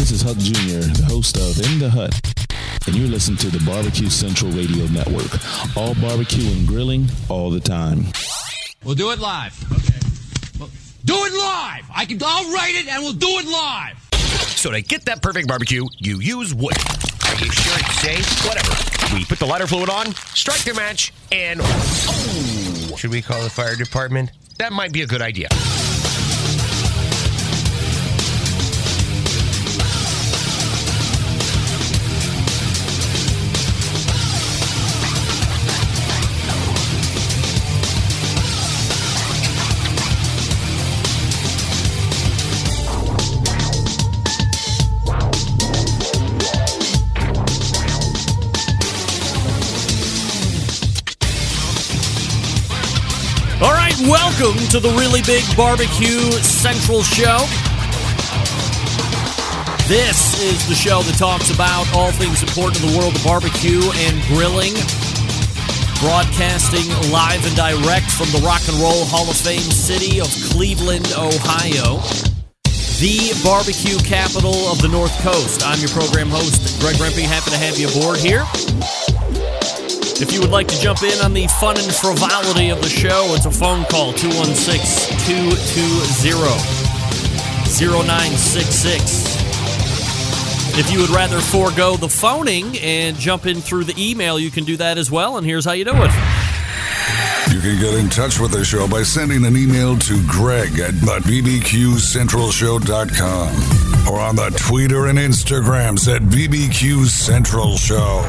This is Huck Jr., the host of In the Hut, and you're listening to the Barbecue Central Radio Network. All barbecue and grilling all the time. We'll do it live. Okay. Well, do it live. I can. I'll write it, and we'll do it live. So to get that perfect barbecue, you use wood. Are you sure it's safe? Whatever. We put the lighter fluid on, strike the match, and oh, should we call the fire department? That might be a good idea. Welcome to the Really Big Barbecue Central Show. This is the show that talks about all things important in the world of barbecue and grilling. Broadcasting live and direct from the Rock and Roll Hall of Fame city of Cleveland, Ohio. The barbecue capital of the North Coast. I'm your program host, Greg Rempe. Happy to have you aboard here. If you would like to jump in on the fun and frivolity of the show, it's a phone call 216 220 0966. If you would rather forego the phoning and jump in through the email, you can do that as well. And here's how you do it. You can get in touch with the show by sending an email to greg at bbqcentralshow.com or on the Twitter and Instagrams at BBQ Central Show.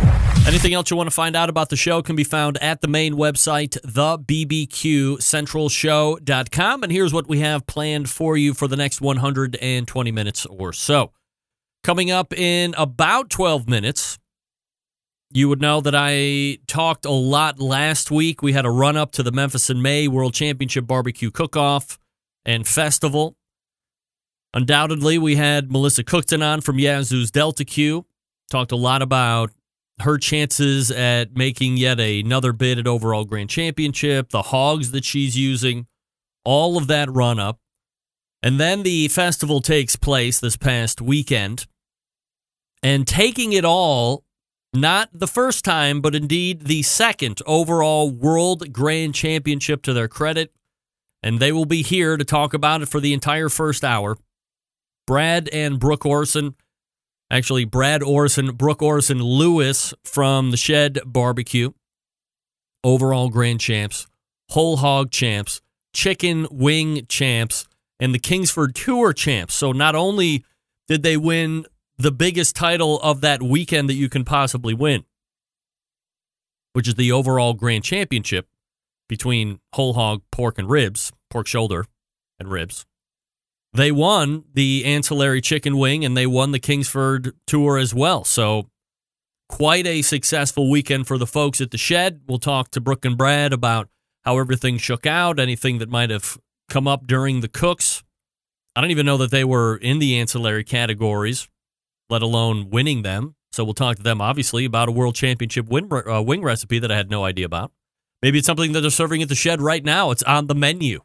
Anything else you want to find out about the show can be found at the main website, thebbqcentralshow.com. And here's what we have planned for you for the next 120 minutes or so. Coming up in about 12 minutes, you would know that I talked a lot last week. We had a run up to the Memphis in May World Championship Barbecue Cook Off and Festival. Undoubtedly, we had Melissa Cookston on from Yazoo's Delta Q. Talked a lot about her chances at making yet another bid at overall grand championship, the hogs that she's using, all of that run up. And then the festival takes place this past weekend. And taking it all, not the first time, but indeed the second overall World Grand Championship to their credit. And they will be here to talk about it for the entire first hour. Brad and Brooke Orrison actually Brad Orrison, Brooke Orrison Lewis from the Shed Barbecue, overall grand champs, whole hog champs, chicken wing champs, and the Kingsford Tour champs. So not only did they win the biggest title of that weekend that you can possibly win, which is the overall grand championship between whole hog, pork, and ribs, pork shoulder and ribs. They won the ancillary chicken wing and they won the Kingsford tour as well. So, quite a successful weekend for the folks at the shed. We'll talk to Brooke and Brad about how everything shook out, anything that might have come up during the cooks. I don't even know that they were in the ancillary categories, let alone winning them. So, we'll talk to them, obviously, about a world championship uh, wing recipe that I had no idea about. Maybe it's something that they're serving at the shed right now. It's on the menu.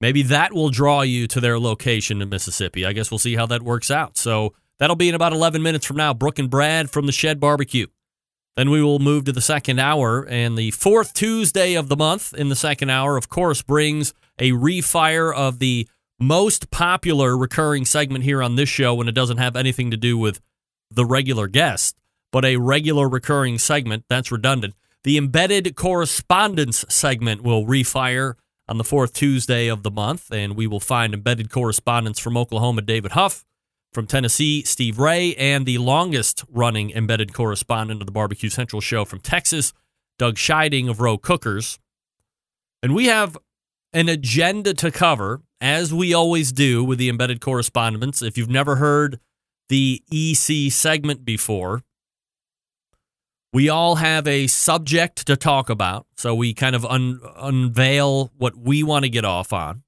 Maybe that will draw you to their location in Mississippi. I guess we'll see how that works out. So that'll be in about 11 minutes from now. Brooke and Brad from the Shed Barbecue. Then we will move to the second hour. And the fourth Tuesday of the month in the second hour, of course, brings a refire of the most popular recurring segment here on this show when it doesn't have anything to do with the regular guest, but a regular recurring segment. That's redundant. The embedded correspondence segment will refire on the fourth Tuesday of the month, and we will find embedded correspondence from Oklahoma, David Huff, from Tennessee, Steve Ray, and the longest running embedded correspondent of the Barbecue Central show from Texas, Doug Scheiding of Row Cookers. And we have an agenda to cover, as we always do with the embedded correspondence. If you've never heard the EC segment before, we all have a subject to talk about. So we kind of un- unveil what we want to get off on.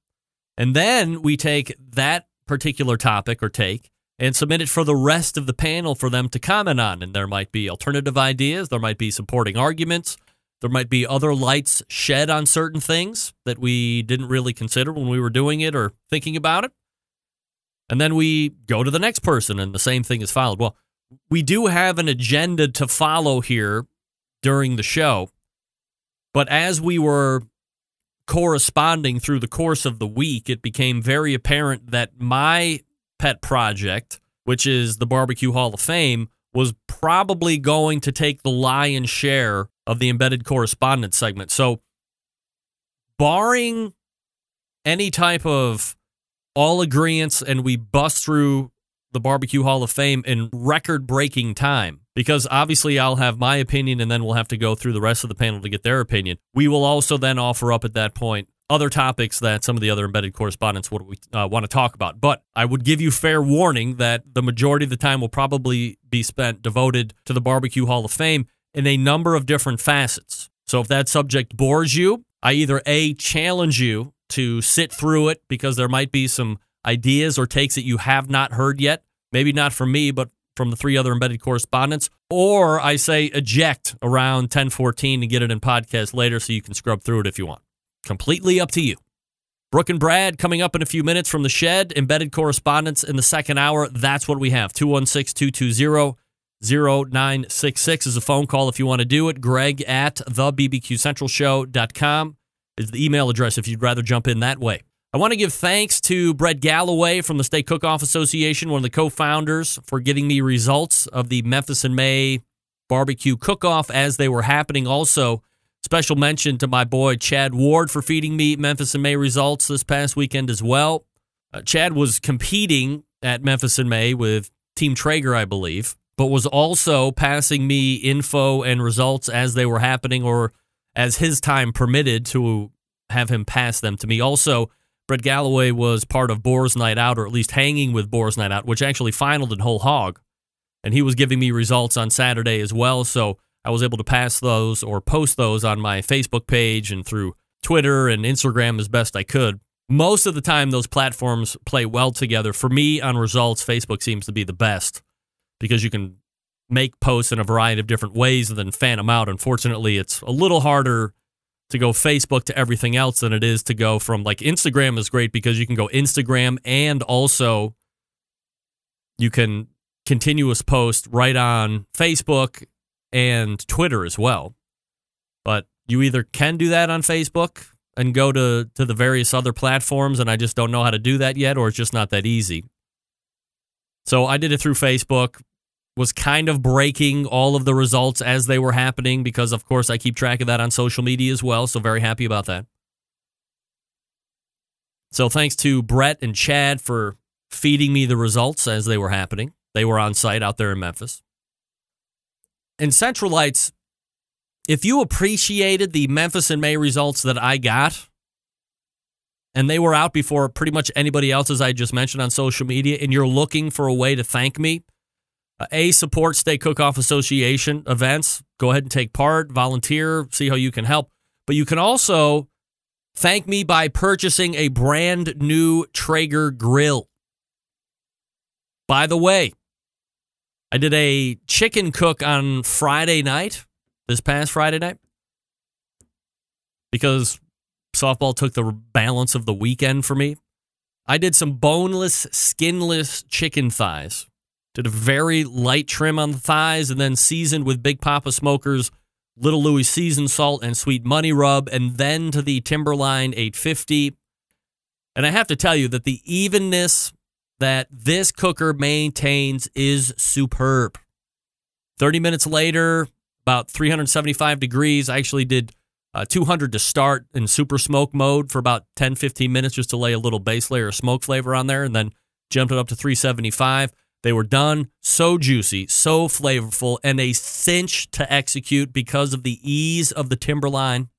And then we take that particular topic or take and submit it for the rest of the panel for them to comment on. And there might be alternative ideas, there might be supporting arguments, there might be other lights shed on certain things that we didn't really consider when we were doing it or thinking about it. And then we go to the next person and the same thing is followed. Well, we do have an agenda to follow here during the show. But as we were corresponding through the course of the week, it became very apparent that my pet project, which is the Barbecue Hall of Fame, was probably going to take the lion's share of the embedded correspondence segment. So, barring any type of all agreements and we bust through the Barbecue Hall of Fame in record breaking time, because obviously I'll have my opinion and then we'll have to go through the rest of the panel to get their opinion. We will also then offer up at that point other topics that some of the other embedded correspondents would uh, want to talk about. But I would give you fair warning that the majority of the time will probably be spent devoted to the Barbecue Hall of Fame in a number of different facets. So if that subject bores you, I either A, challenge you to sit through it because there might be some ideas or takes that you have not heard yet. Maybe not from me, but from the three other embedded correspondents. Or I say eject around 1014 and get it in podcast later so you can scrub through it if you want. Completely up to you. Brooke and Brad coming up in a few minutes from the shed. Embedded correspondence in the second hour. That's what we have. 216 220 0966 is a phone call if you want to do it. Greg at thebbqcentralshow.com is the email address if you'd rather jump in that way. I want to give thanks to Brett Galloway from the Steak Cook Off Association, one of the co founders, for getting me results of the Memphis in May barbecue cook off as they were happening. Also, special mention to my boy Chad Ward for feeding me Memphis in May results this past weekend as well. Uh, Chad was competing at Memphis in May with Team Traeger, I believe but was also passing me info and results as they were happening or as his time permitted to have him pass them to me. Also, Brett Galloway was part of Boar's Night Out, or at least hanging with Boar's Night Out, which actually finaled in Whole Hog. And he was giving me results on Saturday as well. So I was able to pass those or post those on my Facebook page and through Twitter and Instagram as best I could. Most of the time, those platforms play well together. For me, on results, Facebook seems to be the best because you can make posts in a variety of different ways and then fan them out. Unfortunately, it's a little harder to go Facebook to everything else than it is to go from like Instagram is great because you can go Instagram and also you can continuous post right on Facebook and Twitter as well. But you either can do that on Facebook and go to, to the various other platforms, and I just don't know how to do that yet, or it's just not that easy. So I did it through Facebook was kind of breaking all of the results as they were happening because, of course, I keep track of that on social media as well. So, very happy about that. So, thanks to Brett and Chad for feeding me the results as they were happening. They were on site out there in Memphis. And Centralites, if you appreciated the Memphis in May results that I got, and they were out before pretty much anybody else, as I just mentioned on social media, and you're looking for a way to thank me, uh, a support Steak Cook Off Association events. Go ahead and take part, volunteer, see how you can help. But you can also thank me by purchasing a brand new Traeger grill. By the way, I did a chicken cook on Friday night, this past Friday night, because softball took the balance of the weekend for me. I did some boneless, skinless chicken thighs did a very light trim on the thighs and then seasoned with Big Poppa Smokers, Little Louis seasoned salt and sweet money rub, and then to the Timberline 850. And I have to tell you that the evenness that this cooker maintains is superb. 30 minutes later, about 375 degrees. I actually did uh, 200 to start in super smoke mode for about 10, 15 minutes just to lay a little base layer of smoke flavor on there, and then jumped it up to 375. They were done so juicy, so flavorful, and a cinch to execute because of the ease of the Timberline.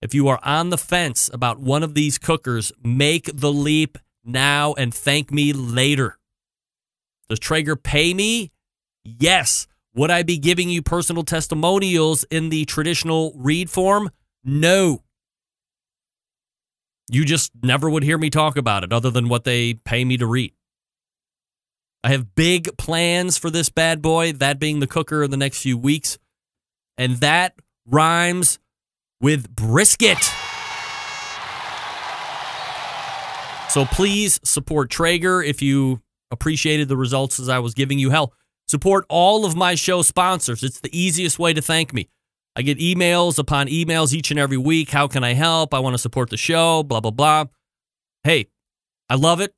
If you are on the fence about one of these cookers, make the leap now and thank me later. Does Traeger pay me? Yes. Would I be giving you personal testimonials in the traditional read form? No. You just never would hear me talk about it other than what they pay me to read. I have big plans for this bad boy, that being the cooker in the next few weeks. And that rhymes with brisket. So please support Traeger if you appreciated the results as I was giving you. Hell, support all of my show sponsors. It's the easiest way to thank me. I get emails upon emails each and every week. How can I help? I want to support the show, blah, blah, blah. Hey, I love it.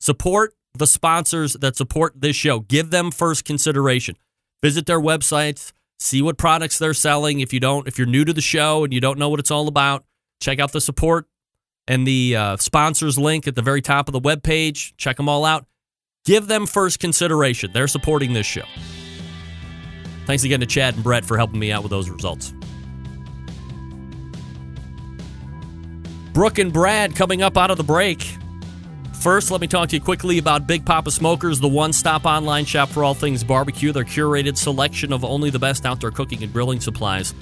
Support the sponsors that support this show. Give them first consideration. Visit their websites, see what products they're selling. If you don't, if you're new to the show and you don't know what it's all about, check out the support and the uh, sponsors link at the very top of the webpage. Check them all out. Give them first consideration. They're supporting this show. Thanks again to Chad and Brett for helping me out with those results. Brooke and Brad coming up out of the break. First, let me talk to you quickly about Big Poppa Smokers, the one stop online shop for all things barbecue. Their curated selection of only the best outdoor cooking and grilling supplies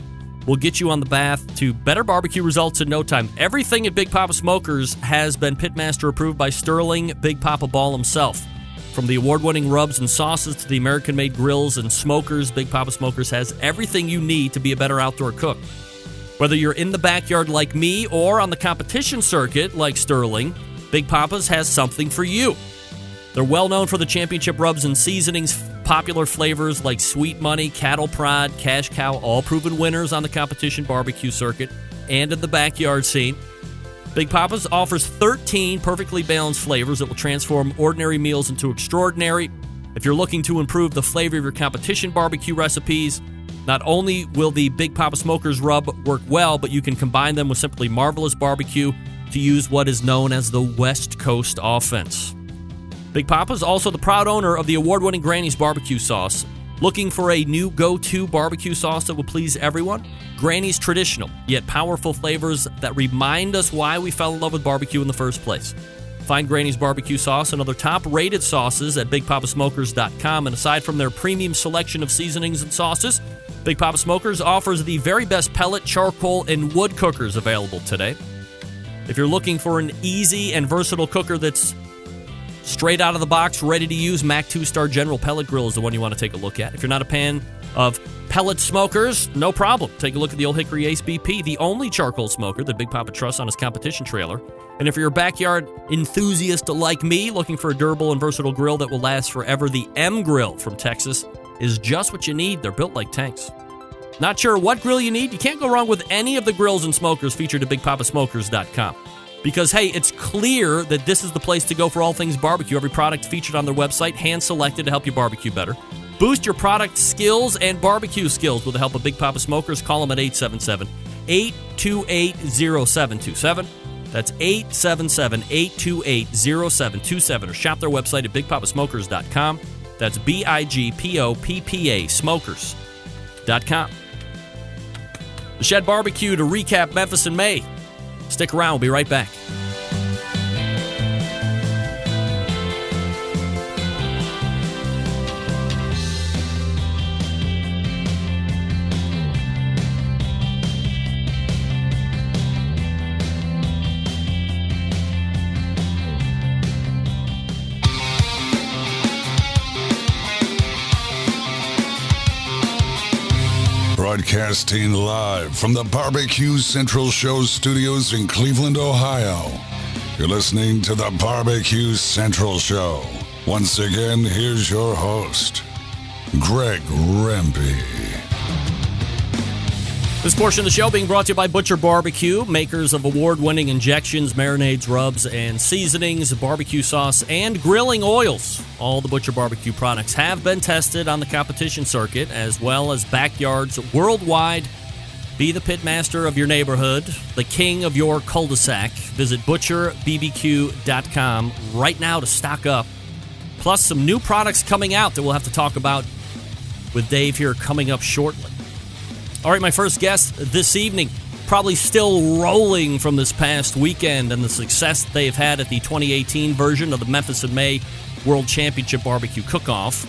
will get you on the path to better barbecue results in no time. Everything at Big Poppa Smokers has been Pitmaster approved by Sterling Big Poppa Ball himself. From the award winning rubs and sauces to the American made grills and smokers, Big Poppa Smokers has everything you need to be a better outdoor cook. Whether you're in the backyard like me or on the competition circuit like Sterling, Big Poppa's has something for you. They're well known for the championship rubs and seasonings, popular flavors like Sweet Money, Cattle Prod, Cash Cow, all proven winners on the competition barbecue circuit and in the backyard scene. Big Poppa's offers 13 perfectly balanced flavors that will transform ordinary meals into extraordinary. If you're looking to improve the flavor of your competition barbecue recipes, not only will the Big Poppa Smokers rub work well, but you can combine them with simply marvelous barbecue to use what is known as the West Coast offense. Big Poppa is also the proud owner of the award winning Granny's barbecue sauce. Looking for a new go to barbecue sauce that will please everyone? Granny's traditional, yet powerful flavors that remind us why we fell in love with barbecue in the first place. Find Granny's barbecue sauce and other top rated sauces at BigPoppaSmokers.com. And aside from their premium selection of seasonings and sauces, Big Poppa Smokers offers the very best pellet, charcoal, and wood cookers available today. If you're looking for an easy and versatile cooker that's straight out of the box, ready to use, MAK 2 Star General Pellet Grill is the one you want to take a look at. If you're not a fan of pellet smokers, no problem. Take a look at the Old Hickory Ace BP, the only charcoal smoker that Big Poppa trusts on his competition trailer. And if you're a backyard enthusiast like me, looking for a durable and versatile grill that will last forever, the M Grill from Texas is just what you need. They're built like tanks. Not sure what grill you need? You can't go wrong with any of the grills and smokers featured at BigPoppaSmokers.com. Because, hey, it's clear that this is the place to go for all things barbecue. Every product featured on their website, hand selected to help you barbecue better. Boost your product skills and barbecue skills with the help of Big Poppa Smokers. Call them at 877 828 0727. That's 877 828 0727. Or shop their website at BigPoppaSmokers.com. That's B I G P O P P A Smokers.com. The Shed Barbecue to recap Memphis in May. Stick around, we'll be right back. Broadcasting live from the Barbecue Central Show studios in Cleveland, Ohio. You're listening to the Barbecue Central Show. Once again, here's your host, Greg Rempe. This portion of the show being brought to you by Butcher Barbecue, makers of award winning injections, marinades, rubs, and seasonings, barbecue sauce, and grilling oils. All the Butcher Barbecue products have been tested on the competition circuit as well as backyards worldwide. Be the pitmaster of your neighborhood, the king of your cul de sac. Visit butcherbbq.com right now to stock up. Plus, some new products coming out that we'll have to talk about with Dave here coming up shortly. All right, my first guest this evening, probably still rolling from this past weekend and the success they've had at the 2018 version of the Memphis in May World Championship Barbecue Cook Off.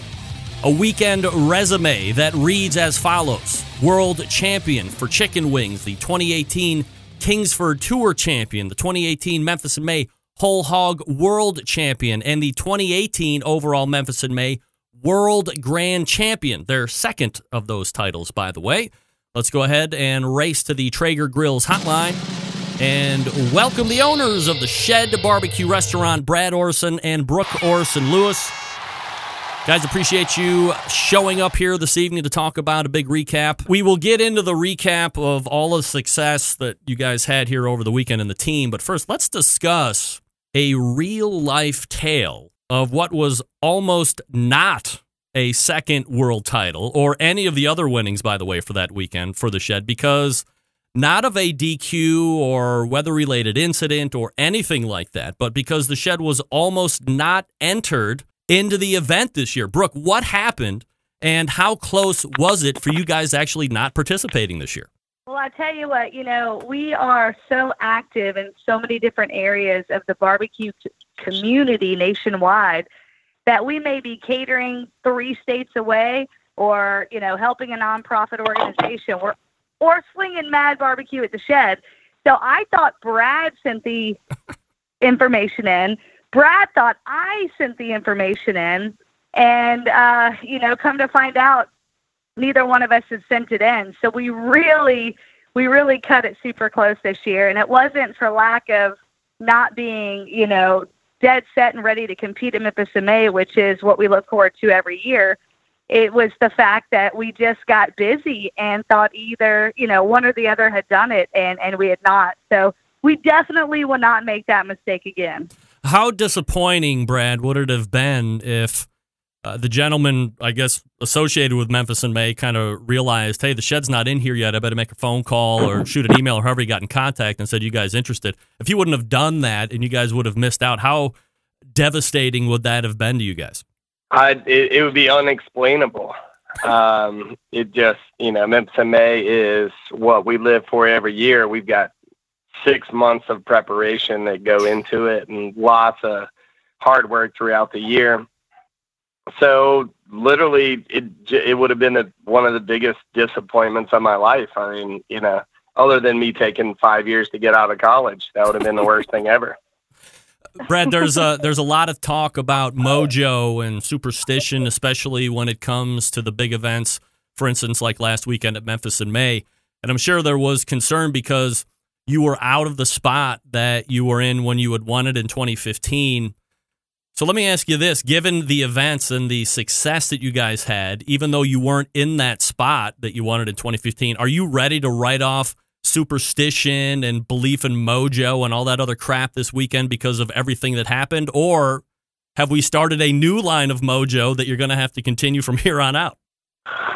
A weekend resume that reads as follows World Champion for Chicken Wings, the 2018 Kingsford Tour Champion, the 2018 Memphis in May Whole Hog World Champion, and the 2018 overall Memphis in May World Grand Champion. Their second of those titles, by the way. Let's go ahead and race to the Traeger Grills hotline and welcome the owners of the Shed Barbecue Restaurant, Brad Orrison and Brooke Orrison Lewis. Guys, appreciate you showing up here this evening to talk about a big recap. We will get into the recap of all the success that you guys had here over the weekend in the team, but first, let's discuss a real life tale of what was almost not a second world title or any of the other winnings, by the way, for that weekend for the Shed, because not of a DQ or weather related incident or anything like that, but because the Shed was almost not entered into the event this year. Brooke, what happened and how close was it for you guys actually not participating this year? Well, I tell you what, you know, we are so active in so many different areas of the barbecue community nationwide that we may be catering three states away or, you know, helping a nonprofit organization or, or slinging mad barbecue at the shed. So I thought Brad sent the information in. Brad thought I sent the information in, and uh, you know, come to find out, neither one of us had sent it in. So we really, we really cut it super close this year, and it wasn't for lack of not being, you know, dead set and ready to compete in Memphis in May, which is what we look forward to every year. It was the fact that we just got busy and thought either, you know, one or the other had done it and, and we had not. So we definitely will not make that mistake again. How disappointing, Brad, would it have been if uh, the gentleman, I guess, associated with Memphis in May kind of realized, hey, the shed's not in here yet. I better make a phone call or shoot an email or however he got in contact and said, you guys interested? If you wouldn't have done that and you guys would have missed out, how devastating would that have been to you guys? I, it, it would be unexplainable. Um, it just, you know, Memphis in May is what we live for every year. We've got six months of preparation that go into it and lots of hard work throughout the year. So literally, it it would have been a, one of the biggest disappointments of my life. I mean, you know, other than me taking five years to get out of college, that would have been the worst thing ever. Brad, there's a there's a lot of talk about mojo and superstition, especially when it comes to the big events. For instance, like last weekend at Memphis in May, and I'm sure there was concern because you were out of the spot that you were in when you had won it in 2015. So let me ask you this given the events and the success that you guys had, even though you weren't in that spot that you wanted in 2015, are you ready to write off superstition and belief in mojo and all that other crap this weekend because of everything that happened? Or have we started a new line of mojo that you're going to have to continue from here on out?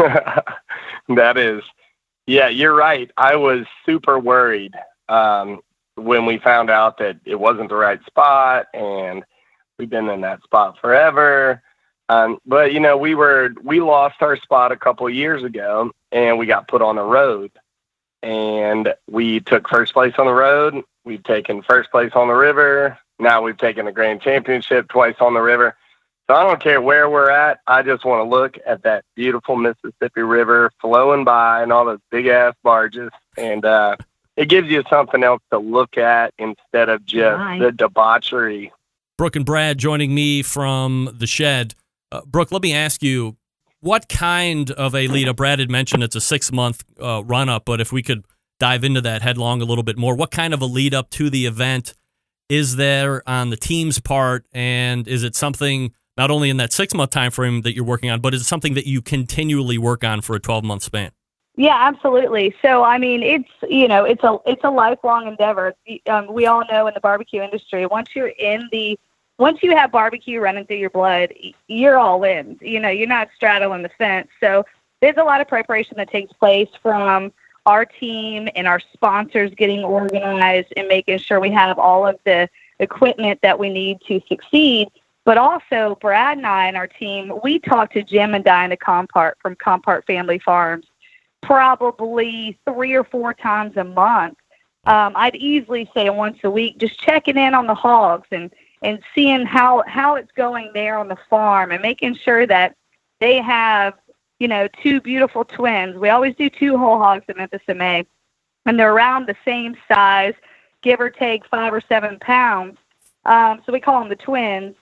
that is, yeah, you're right. I was super worried um, when we found out that it wasn't the right spot and we've been in that spot forever. Um, but you know, we were we lost our spot a couple of years ago, and we got put on the road, and we took first place on the road. We've taken first place on the river. Now we've taken the grand championship twice on the river. So I don't care where we're at. I just want to look at that beautiful Mississippi River flowing by and all those big ass barges, and uh, it gives you something else to look at instead of just right. the debauchery. Brooke and Brad joining me from the shed. Uh, Brooke, let me ask you, what kind of a lead up? Brad had mentioned it's a six month uh, run up, but if we could dive into that headlong a little bit more, what kind of a lead up to the event is there on the team's part, and is it something not only in that six month time frame that you're working on, but is it something that you continually work on for a twelve month span? Yeah, absolutely. So, I mean, it's you know, it's a it's a lifelong endeavor. Um, we all know in the barbecue industry, once you're in the once you have barbecue running through your blood, you're all in. You know, you're not straddling the fence. So, there's a lot of preparation that takes place from our team and our sponsors getting organized and making sure we have all of the equipment that we need to succeed. But also, Brad and I and our team, we talk to Jim and Diana Compart from Compart Family Farms probably three or four times a month. Um, I'd easily say once a week, just checking in on the hogs and and seeing how how it's going there on the farm and making sure that they have you know two beautiful twins. We always do two whole hogs at Memphis in May, and they're around the same size, give or take five or seven pounds. Um, so we call them the twins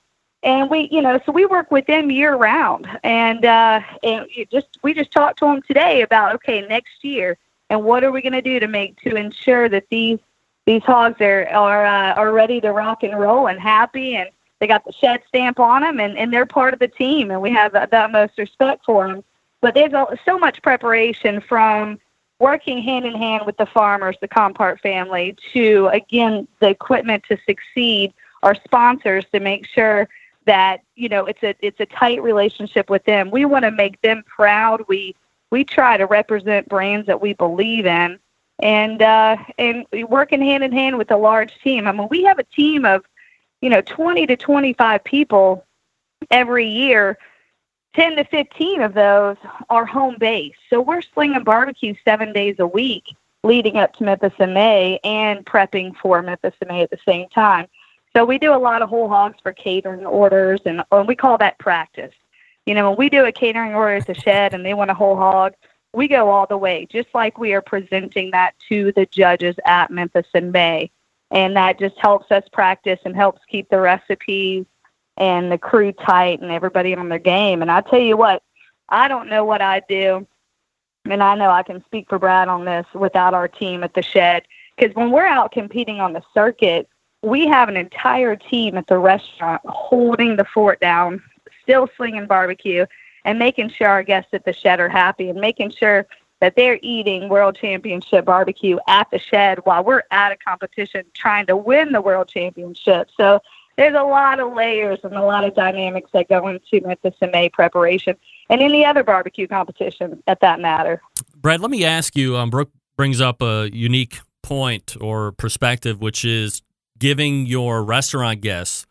and we you know so we work with them year round and uh and just we just talked to them today about okay next year and what are we going to do to make to ensure that these these hogs are are uh, are ready to rock and roll and happy, and they got the shed stamp on them, and and they're part of the team, and we have the, utmost respect for them. But there's so much preparation from working hand in hand with the farmers, the Compart family, to again the equipment to succeed, our sponsors to make sure that you know it's a it's a tight relationship with them. We want to make them proud. We we try to represent brands that we believe in, and uh, and working hand in hand with a large team. I mean, we have a team of you know 20 to 25 people every year 10 to 15 of those are home base. So we're slinging barbecue seven days a week leading up to Memphis in May and prepping for Memphis in May at the same time. So we do a lot of whole hogs for catering orders, and, and we call that practice. You know, when we do a catering order at the shed and they want a whole hog, we go all the way, just like we are presenting that to the judges at Memphis in May. And that just helps us practice and helps keep the recipes and the crew tight and everybody on their game. And I tell you what, I don't know what I'd do. And I know I can speak for Brad on this without our team at the shed. Because when we're out competing on the circuit, we have an entire team at the restaurant holding the fort down, still slinging barbecue, and making sure our guests at the shed are happy and making sure that they're eating world championship barbecue at the shed while we're at a competition trying to win the world championship. So there's a lot of layers and a lot of dynamics that go into Memphis May preparation and any other barbecue competition at that matter. Brad, let me ask you. Um, Brooke brings up a unique point or perspective, which is giving your restaurant guests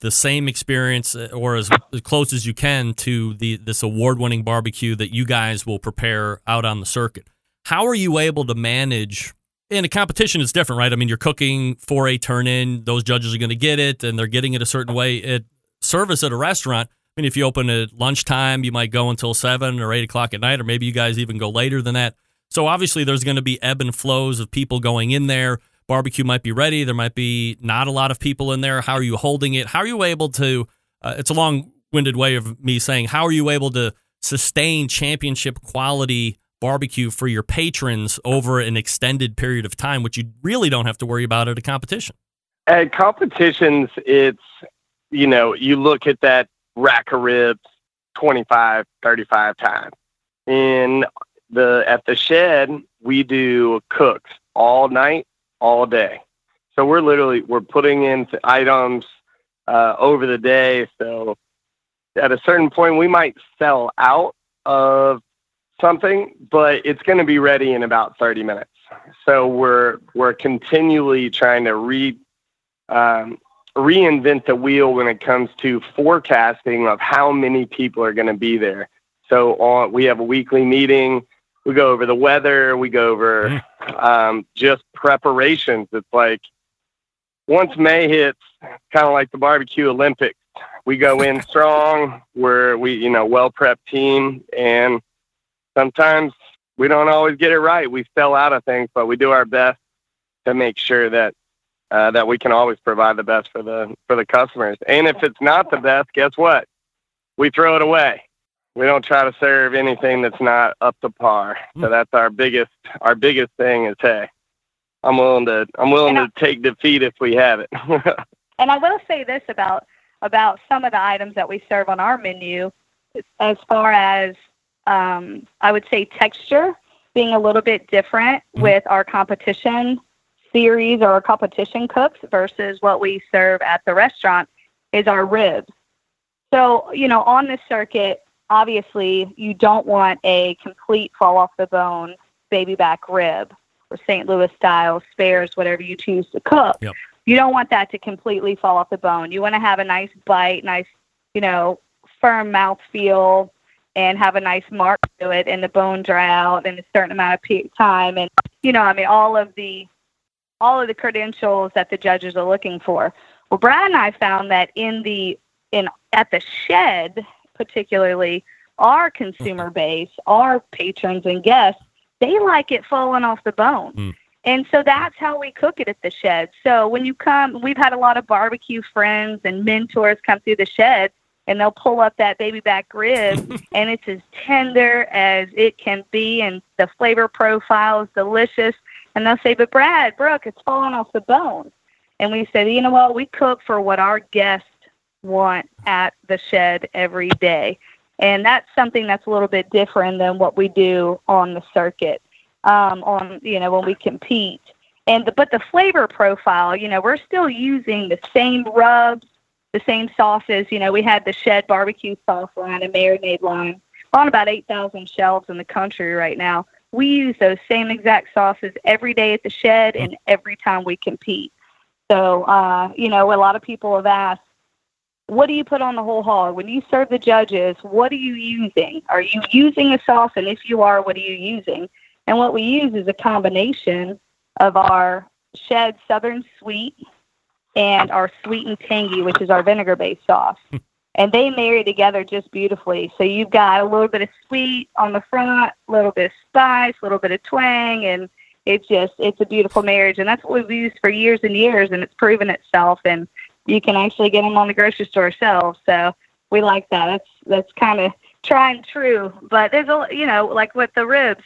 the same experience uh, or as, as close as you can to the this award-winning barbecue that you guys will prepare out on the circuit. How are you able to manage in a competition it's different right? I mean you're cooking for a turn in those judges are going to get it and they're getting it a certain way at service at a restaurant. I mean if you open at lunchtime you might go until 7 or 8 o'clock at night or maybe you guys even go later than that. So obviously there's going to be ebb and flows of people going in there barbecue might be ready there might be not a lot of people in there how are you holding it how are you able to uh, it's a long-winded way of me saying how are you able to sustain championship quality barbecue for your patrons over an extended period of time, which you really don't have to worry about at a competition. At competitions, it's, you know, you look at that rack of ribs 25, 35 times. In the, at the shed, we do cooks all night, all day. So we're literally, we're putting in items uh, over the day. So at a certain point, we might sell out of something, but it's going to be ready in about 30 minutes. So we're we're continually trying to re um, reinvent the wheel when it comes to forecasting of how many people are going to be there. So on, we have a weekly meeting. We go over the weather. We go over um, just preparations. It's like once May hits, kind of like the barbecue Olympics. We go in strong. We're we you know well prepped team and sometimes we don't always get it right. We sell out of things, but we do our best to make sure that uh, that we can always provide the best for the for the customers. And if it's not the best, guess what? We throw it away. We don't try to serve anything that's not up to par. So hmm. that's our biggest our biggest thing is hey, I'm willing to I'm willing to take defeat if we have it. and I will say this about about some of the items that we serve on our menu as far as um, I would say texture being a little bit different mm-hmm. with our competition series or our competition cooks versus what we serve at the restaurant is our ribs. So, you know, on this circuit, obviously you don't want a complete fall off the bone baby back rib or St. Louis style spares, whatever you choose to cook. Yep. You don't want that to completely fall off the bone. You want to have a nice bite, nice, you know, firm mouth feel, and have a nice mark to it and the bone dry out in a certain amount of time and you know i mean all of the all of the credentials that the judges are looking for well brad and i found that in the in at the shed particularly our consumer base our patrons and guests they like it falling off the bone mm. and so that's how we cook it at the shed so when you come we've had a lot of barbecue friends and mentors come through the shed and they'll pull up that baby back rib and it's as tender as it can be and the flavor profile is delicious And they'll say, but Brad, Brooke, it's falling off the bone. And we said, you know what? We cook for what our guests want at the shed every day. And that's something that's a little bit different than what we do on the circuit, um, on, you know, when we compete. And the, but the flavor profile, you know, we're still using the same rubs, the same sauces. You know, we had the shed barbecue sauce line and marinade line on about 8,000 shelves in the country right now. We use those same exact sauces every day at the shed and every time we compete. So, uh, you know, a lot of people have asked, what do you put on the whole hog? When you serve the judges, what are you using? Are you using a sauce? And if you are, what are you using? And what we use is a combination of our shed southern sweet and our sweet and tangy, which is our vinegar based sauce. Hmm. and they marry together just beautifully. So you've got a little bit of sweet on the front, a little bit of spice, a little bit of twang, and it's just it's a beautiful marriage. And that's what we've used for years and years, and it's proven itself. And you can actually get them on the grocery store shelves. So we like that. That's that's kind of try and true. But there's a you know like with the ribs,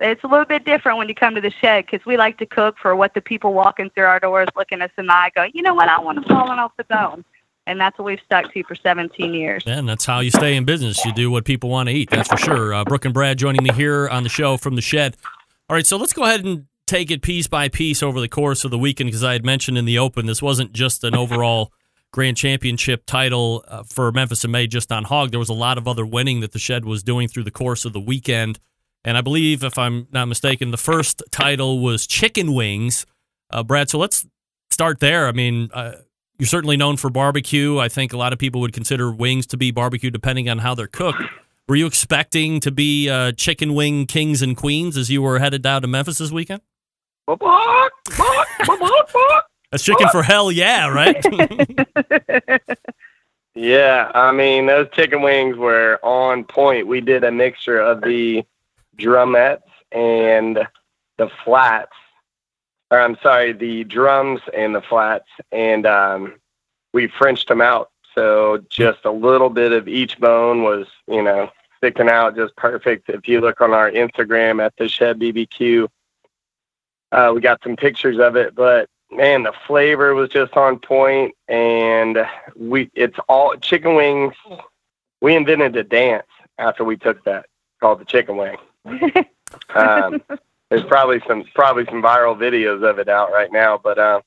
it's a little bit different when you come to the shed because we like to cook for what the people walking through our doors looking us in the eye go, you know what, I want to falling off the bone. And that's what we've stuck to for 17 years. And that's how you stay in business. You do what people want to eat. That's for sure. Uh, Brooke and Brad joining me here on the show from the shed. All right, so let's go ahead and take it piece by piece over the course of the weekend because I had mentioned in the open this wasn't just an overall grand championship title uh, for Memphis in May just on hog. There was a lot of other winning that the shed was doing through the course of the weekend. And I believe, if I'm not mistaken, the first title was chicken wings. Uh, Brad, so let's start there. I mean, uh, you're certainly known for barbecue. I think a lot of people would consider wings to be barbecue depending on how they're cooked. Were you expecting to be uh, chicken wing kings and queens as you were headed down to Memphis this weekend? That's chicken for hell, yeah, right? yeah, I mean those chicken wings were on point. We did a mixture of the drumettes and the flats. Or I'm sorry, the drums and the flats, and um, we Frenched them out. So just a little bit of each bone was, you know, sticking out just perfect. If you look on our Instagram at the Shed BBQ, uh, we got some pictures of it, but man, the flavor was just on point, and we it's all chicken wings. We invented a dance after we took that called the chicken wing. um, there's probably some probably some viral videos of it out right now, but uh,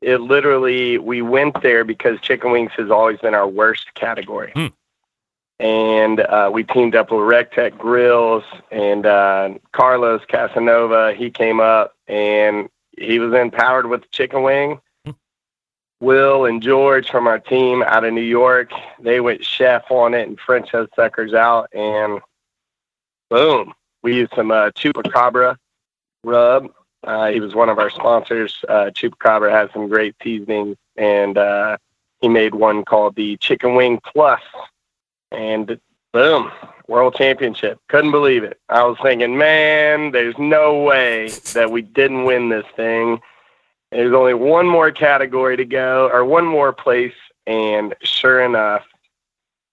it literally we went there because chicken wings has always been our worst category. Hmm. And uh, we teamed up with RecTec Grills and uh, Carlos Casanova. He came up and he was empowered with chicken wing. Will and George from our team out of New York, they went chef on it and French those suckers out, and boom, we used some uh, Chupacabra rub. Uh, he was one of our sponsors. Uh, Chupacabra has some great seasoning, and uh, he made one called the Chicken Wing Plus, and boom, world championship. Couldn't believe it. I was thinking, man, there's no way that we didn't win this thing. There's only one more category to go, or one more place, and sure enough,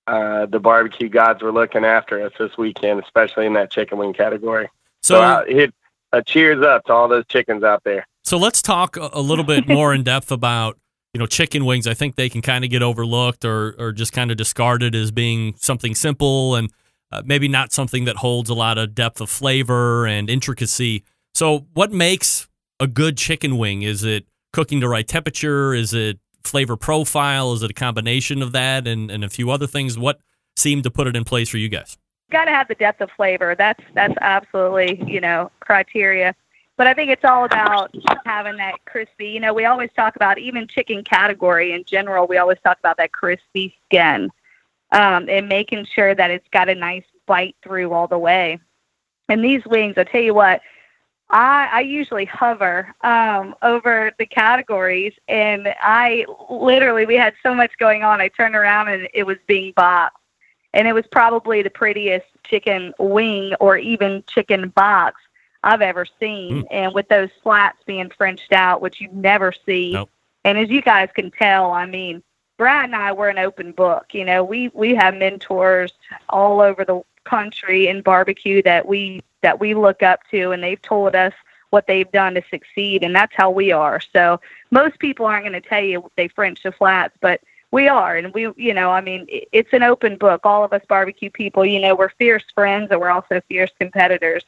uh, the barbecue gods were looking after us this weekend, especially in that chicken wing category. So, So uh, it, a cheers up to all those chickens out there. So let's talk a a little bit more in depth about you know chicken wings. I think they can kind of get overlooked or or just kind of discarded as being something simple and uh, maybe not something that holds a lot of depth of flavor and intricacy. So what makes a good chicken wing? Is it cooking to right temperature? Is it flavor profile? Is it a combination of that and, and a few other things? What seemed to put it in place for you guys? got to have the depth of flavor. That's that's absolutely you know criteria. But I think it's all about having that crispy. You know, we always talk about even chicken category in general. We always talk about that crispy skin um, and making sure that it's got a nice bite through all the way. And these wings, I tell you what, I, I usually hover um, over the categories, and I literally we had so much going on. I turned around and it was being boxed and it was probably the prettiest chicken wing or even chicken box I've ever seen. Mm. And with those slats being Frenched out, which you never see. Nope. And as you guys can tell, I mean, Brad and I were an open book. You know, we we have mentors all over the country in barbecue that we that we look up to, and they've told us what they've done to succeed, and that's how we are. So most people aren't going to tell you they French the flats, but we are, and we, you know, I mean, it's an open book. All of us barbecue people, you know, we're fierce friends, and we're also fierce competitors.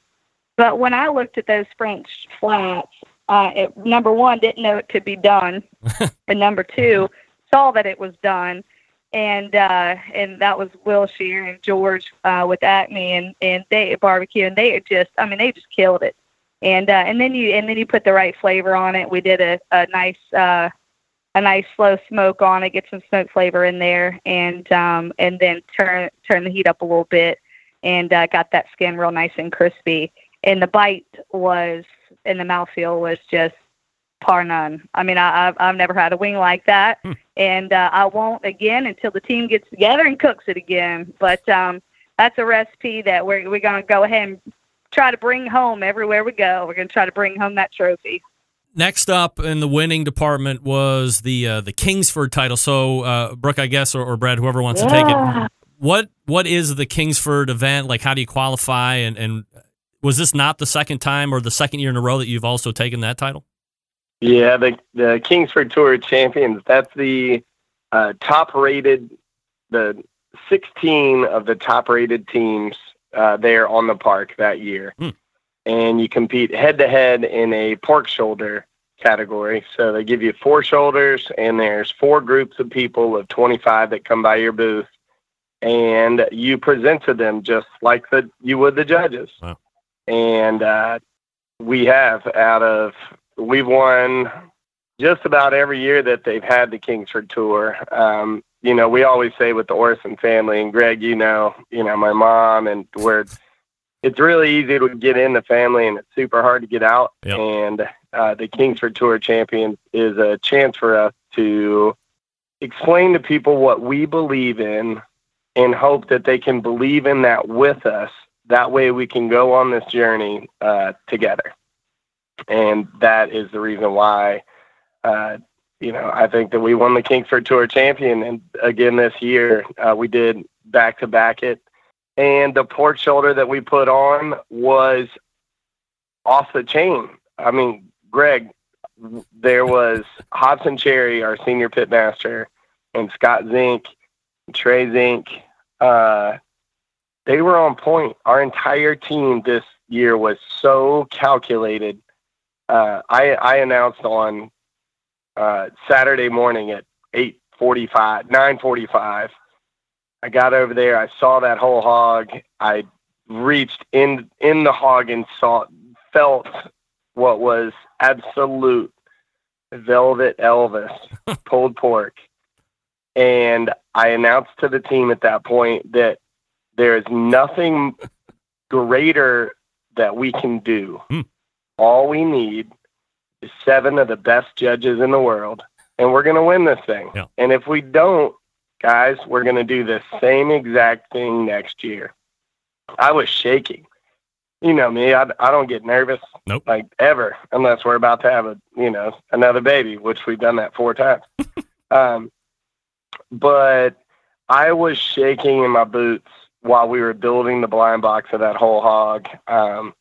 But when I looked at those French flats, uh, it, number one, didn't know it could be done, and number two, saw that it was done, and uh, and that was Will Shear and George uh, with Acme and and they at barbecue, and they just, I mean, they just killed it. And uh, and then you and then you put the right flavor on it. We did a a nice uh, a nice slow smoke on it, get some smoke flavor in there, and um, and then turn turn the heat up a little bit, and uh, got that skin real nice and crispy. And the bite was, and the mouthfeel was just par none. I mean, I, I've I've never had a wing like that, Hmm. and uh, I won't again until the team gets together and cooks it again. But um, that's a recipe that we're we're gonna go ahead and try to bring home everywhere we go. We're gonna try to bring home that trophy. Next up in the winning department was the uh, the Kingsford title. So, uh, Brooke, I guess, or, or Brad, whoever wants to take it. What what is the Kingsford event? Like, how do you qualify? And and was this not the second time or the second year in a row that you've also taken that title? Yeah, the the Kingsford Tour Champions. That's the uh, top rated, the 16 of the top rated teams uh, there on the park that year, Hmm. and you compete head to head in a pork shoulder category. So they give you four shoulders, and there's four groups of people of 25 that come by your booth, and you present to them just like the you would the judges. Wow. And uh, we have out of we've won just about every year that they've had the Kingsford tour. Um, you know, we always say with the Orrison family and Greg, you know, you know, my mom and where it's really easy to get in the family and it's super hard to get out. Yep. And uh, the Kingsford Tour Champion is a chance for us to explain to people what we believe in and hope that they can believe in that with us. That way we can go on this journey uh, together and that is the reason why uh, you know I think that we won the Kingsford Tour champion, and again this year uh, we did back to back it, and the pork shoulder that we put on was off the chain. I mean, Greg, there was Hobson Cherry, our senior pit master, and Scott Zink, Trey Zink. Uh, they were on point. Our entire team this year was so calculated uh, I, I announced on uh, Saturday morning at 8:45, 9:45. I got over there. I saw that whole hog. I reached in in the hog and saw felt what was absolute velvet Elvis pulled pork. And I announced to the team at that point that there is nothing greater that we can do. Hmm. All we need is seven of the best judges in the world, and we're going to win this thing. Yeah. And if we don't, guys, we're going to do the same exact thing next year. I was shaking. You know me, I, I don't get nervous Nope. like ever unless we're about to have a, you know, another baby, which we've done that four times. um, but I was shaking in my boots while we were building the blind box of that whole hog. Um,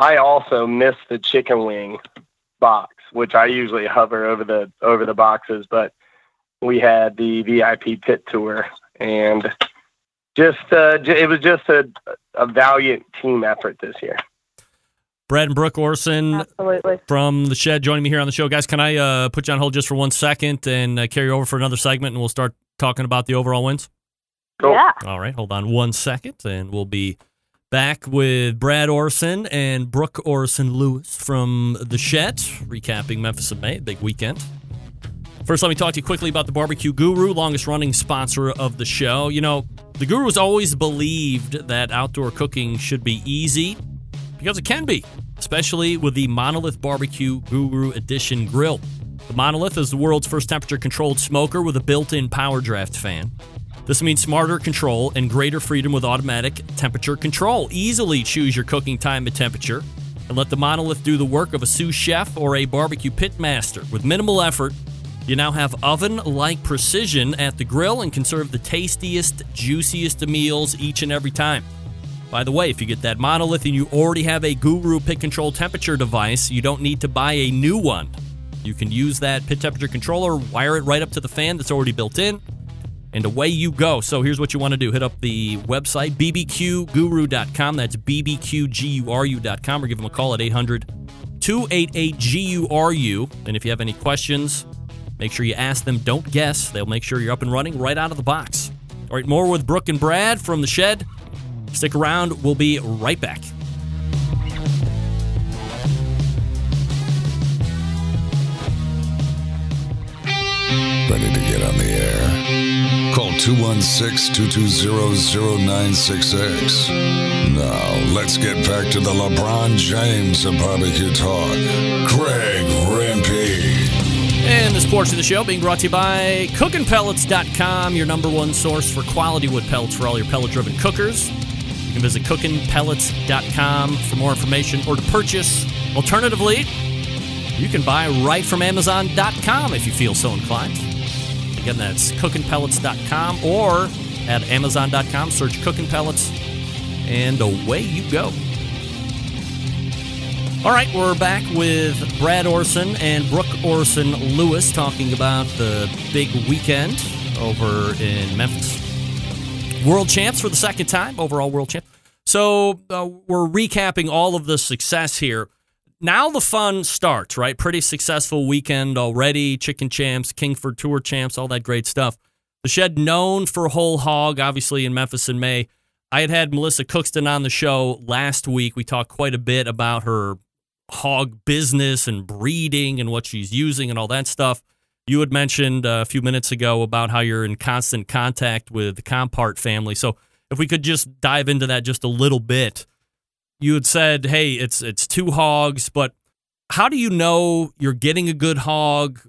I also missed the chicken wing box, which I usually hover over the over the boxes, but we had the VIP pit tour and just uh, it was just a a valiant team effort this year. Brad and Brooke Orrison Absolutely. from the shed joining me here on the show. Guys, can I uh, put you on hold just for one second and uh, carry over for another segment and we'll start talking about the overall wins? Cool. Yeah. All right, hold on one second, and we'll be back with Brad Orrison and Brooke Orrison Lewis from the Shed, recapping Memphis in May, big weekend. First, let me talk to you quickly about the Barbecue Guru, longest running sponsor of the show. You know, the Guru has always believed that outdoor cooking should be easy because it can be, especially with the Monolith Barbecue Guru Edition grill. The Monolith is the world's first temperature controlled smoker with a built in power draft fan. This means smarter control and greater freedom with automatic temperature control. Easily choose your cooking time and temperature and let the monolith do the work of a sous chef or a barbecue pit master. With minimal effort, you now have oven like precision at the grill and can serve the tastiest, juiciest meals each and every time. By the way, if you get that monolith and you already have a Guru pit control temperature device, you don't need to buy a new one. You can use that pit temperature controller, wire it right up to the fan that's already built in, and away you go. So here's what you want to do hit up the website, bbqguru.com. That's bbqguru.com, or give them a call at 800 288 GURU. And if you have any questions, make sure you ask them. Don't guess. They'll make sure you're up and running right out of the box. All right, more with Brooke and Brad from the shed. Stick around. We'll be right back. Ready to get on the air? Call 216 220 0966. Now, let's get back to the LeBron James of barbecue talk. Greg Rempe. And this portion of the show being brought to you by CookingPellets.com, your number one source for quality wood pellets for all your pellet driven cookers. You can visit CookingPellets.com for more information or to purchase. Alternatively, you can buy right from Amazon.com if you feel so inclined. Again, that's CookingPellets.com or at Amazon.com, search Cooking Pellets, and away you go. All right, we're back with Brad Orrison and Brooke Orrison Lewis talking about the big weekend over in Memphis. World champs for the second time, overall world champ. So uh, we're recapping all of the success here. Now the fun starts, right? Pretty successful weekend already. Chicken champs, Kingsford Tour champs, all that great stuff. The shed known for whole hog, obviously in Memphis in May. I had had Melissa Cookston on the show last week. We talked quite a bit about her hog business and breeding and what she's using and all that stuff. You had mentioned uh, a few minutes ago about how you're in constant contact with the Compart family. So if we could just dive into that just a little bit. You had said, "Hey, it's it's two hogs, but how do you know you're getting a good hog?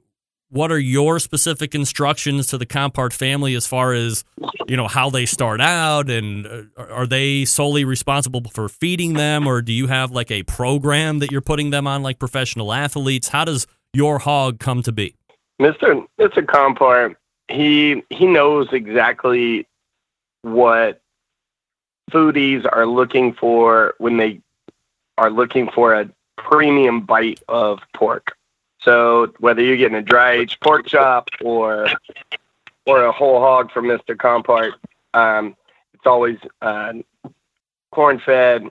What are your specific instructions to the Compart family as far as you know how they start out, and uh, are they solely responsible for feeding them, or do you have like a program that you're putting them on, like professional athletes? How does your hog come to be?" Mr. Mr. Compart, he he knows exactly what foodies are looking for when they are looking for a premium bite of pork. So whether you're getting a dry aged pork chop or or a whole hog from Mr. Compart, um, it's always uh, corn fed,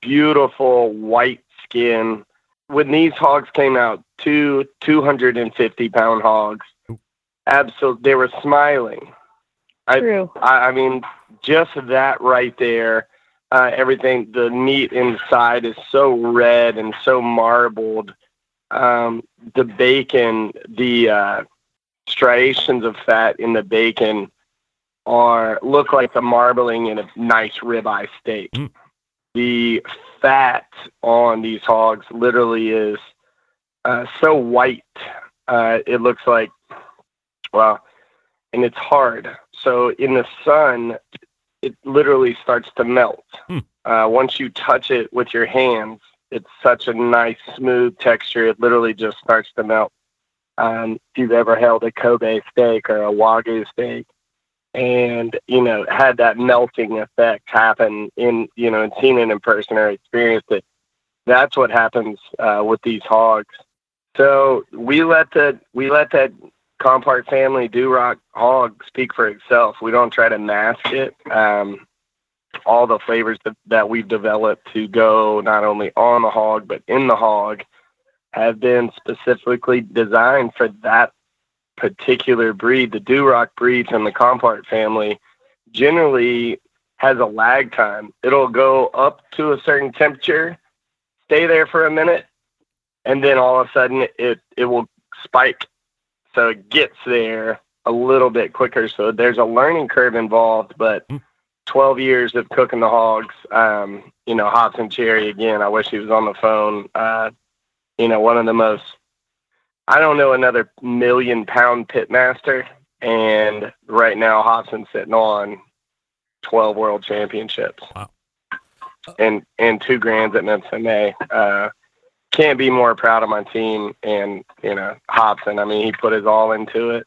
beautiful white skin. When these hogs came out, two 250 pound hogs, absolutely, they were smiling. I, True. I, I mean, just that right there. Uh, everything, the meat inside is so red and so marbled. Um, the bacon, the uh, striations of fat in the bacon are look like the marbling in a nice ribeye steak. Mm. The fat on these hogs literally is uh, so white. Uh, it looks like, well, and it's hard. So in the sun, it literally starts to melt. Hmm. Uh, once you touch it with your hands, it's such a nice, smooth texture. It literally just starts to melt. Um, if you've ever held a Kobe steak or a Wagyu steak, and you know had that melting effect happen in you know and seen it in person or experienced it, that's what happens uh, with these hogs. So we let the we let that Compart family Duroc, hog speak for itself. We don't try to mask it. Um, all the flavors that, that we've developed to go not only on the hog but in the hog have been specifically designed for that particular breed. The Duroc breed from the Compart family generally has a lag time. It'll go up to a certain temperature, stay there for a minute, and then all of a sudden it, it will spike. So it gets there a little bit quicker. So there's a learning curve involved, but 12 years of cooking the hogs, um, you know, Hobson Cherry again, I wish he was on the phone. Uh, you know, one of the most, I don't know another million pound pit master. And right now Hobson's sitting on 12 world championships. Wow. And, and two grands at Memphis May. Uh, can't be more proud of my team and, you know, Hobson. I mean, he put his all into it.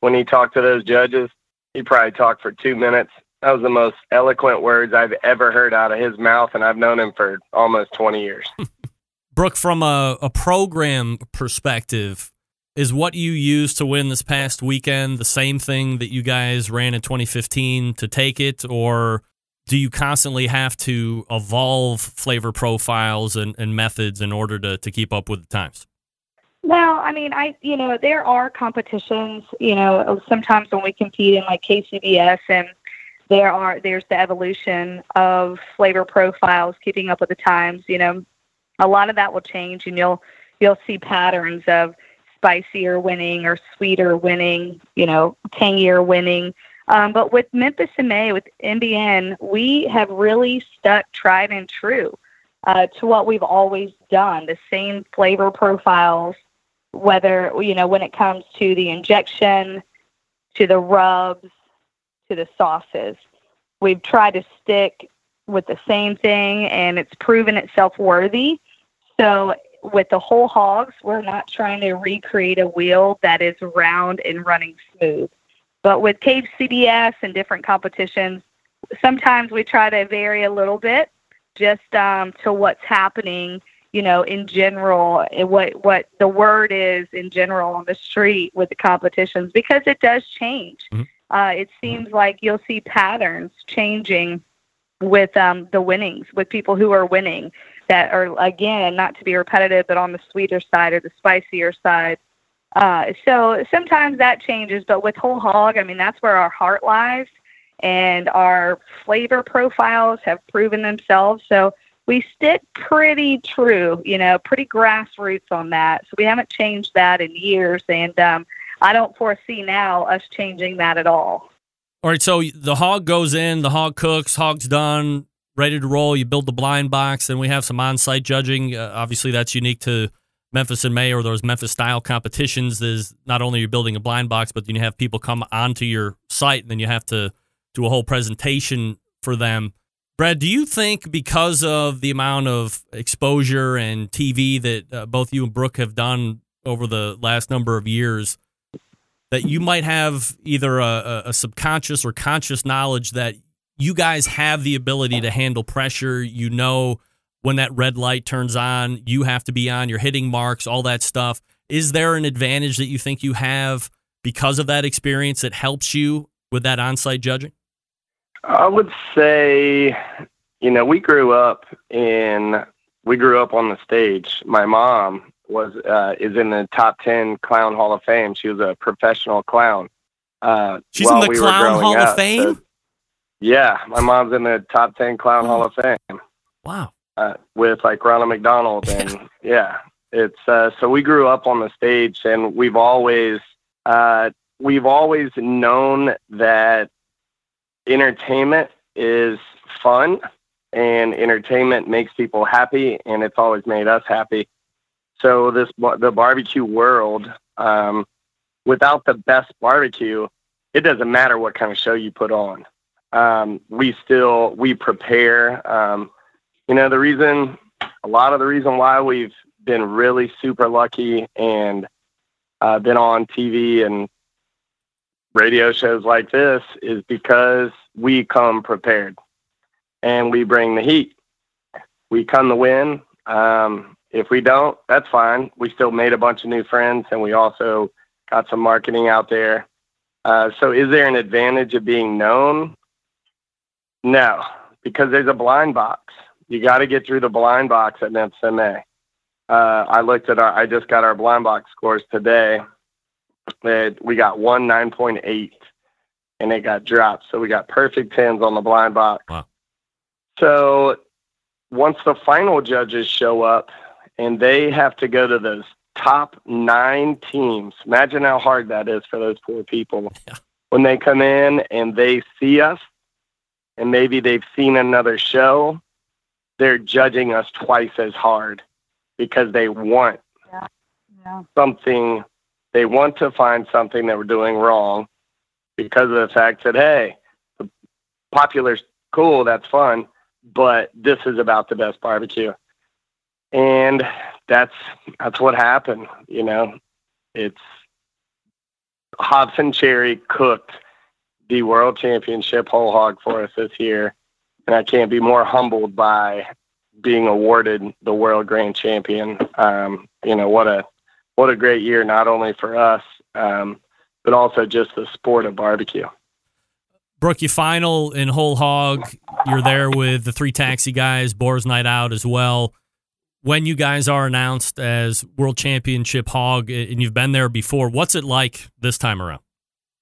When he talked to those judges, he probably talked for two minutes That was the most eloquent words I've ever heard out of his mouth, and I've known him for almost 20 years. Brooke, from a, a program perspective, is what you used to win this past weekend the same thing that you guys ran in 2015 to take it, or do you constantly have to evolve flavor profiles and, and methods in order to, to keep up with the times? Well, I mean, I you know there are competitions. You know, sometimes when we compete in like KCBS, and there are there's the evolution of flavor profiles, keeping up with the times. You know, a lot of that will change, and you'll you'll see patterns of spicier winning or sweeter winning. You know, tangier winning. Um, but with Memphis in May, with MBN, we have really stuck tried and true uh, to what we've always done. The same flavor profiles whether you know when it comes to the injection, to the rubs, to the sauces. We've tried to stick with the same thing, and it's proven itself worthy. So with the whole hogs, we're not trying to recreate a wheel that is round and running smooth. But with Cave CBS and different competitions, sometimes we try to vary a little bit just um, to what's happening you know, in general, what what the word is in general on the street with the competitions because it does change. Mm-hmm. Uh, it seems like you'll see patterns changing with um, the winnings, with people who are winning that are again not to be repetitive, but on the sweeter side or the spicier side. Uh, so sometimes that changes, but with whole hog, I mean that's where our heart lies, and our flavor profiles have proven themselves. So we stick pretty true, you know, pretty grassroots on that. So we haven't changed that in years, and um, I don't foresee now us changing that at all. All right, so the hog goes in, the hog cooks, hog's done, ready to roll. You build the blind box, and we have some on-site judging. Uh, obviously, that's unique to Memphis in May or those Memphis style competitions. Is not only you're building a blind box, but then you have people come onto your site, and then you have to do a whole presentation for them. Brad, do you think because of the amount of exposure and TV that uh, both you and Brooke have done over the last number of years, that you might have either a, a subconscious or conscious knowledge that you guys have the ability to handle pressure? You know when that red light turns on, you have to be on, you're hitting marks, all that stuff. Is there an advantage that you think you have because of that experience that helps you with that on site judging? I would say, you know, we grew up in we grew up on the stage. My mom was uh, is in the top ten clown hall of fame. She was a professional clown. Uh, She's in the we clown hall up. of fame. So, yeah, my mom's in the top ten clown hall of fame. Wow. Uh, with like Ronald McDonald and yeah, it's uh, so we grew up on the stage and we've always uh, we've always known that entertainment is fun and entertainment makes people happy and it's always made us happy. So this the barbecue world um, without the best barbecue it doesn't matter what kind of show you put on. Um, we still we prepare um, you know the reason a lot of the reason why we've been really super lucky and uh, been on tv and radio shows like this is because we come prepared and we bring the heat. We come to win. Um, if we don't, that's fine. We still made a bunch of new friends and we also got some marketing out there. Uh, so, is there an advantage of being known? No, because there's a blind box. You got to get through the blind box at Memphis Uh, I looked at our, I just got our blind box scores today that we got one 9.8 and it got dropped. So we got perfect tens on the blind box. Wow. So once the final judges show up and they have to go to those top nine teams, imagine how hard that is for those poor people. Yeah. When they come in and they see us and maybe they've seen another show, they're judging us twice as hard because they want yeah. Yeah. something they want to find something that we're doing wrong because of the fact that, hey, the popular's cool, that's fun, but this is about the best barbecue. And that's that's what happened, you know. It's Hobson cherry cooked the world championship whole hog for us this year, and I can't be more humbled by being awarded the world grand champion. Um, you know what a what a great year, not only for us, um, but also just the sport of barbecue. Brooke, you final in whole hog. You're there with the three taxi guys, Boar's Night Out as well. When you guys are announced as world championship hog, and you've been there before, what's it like this time around?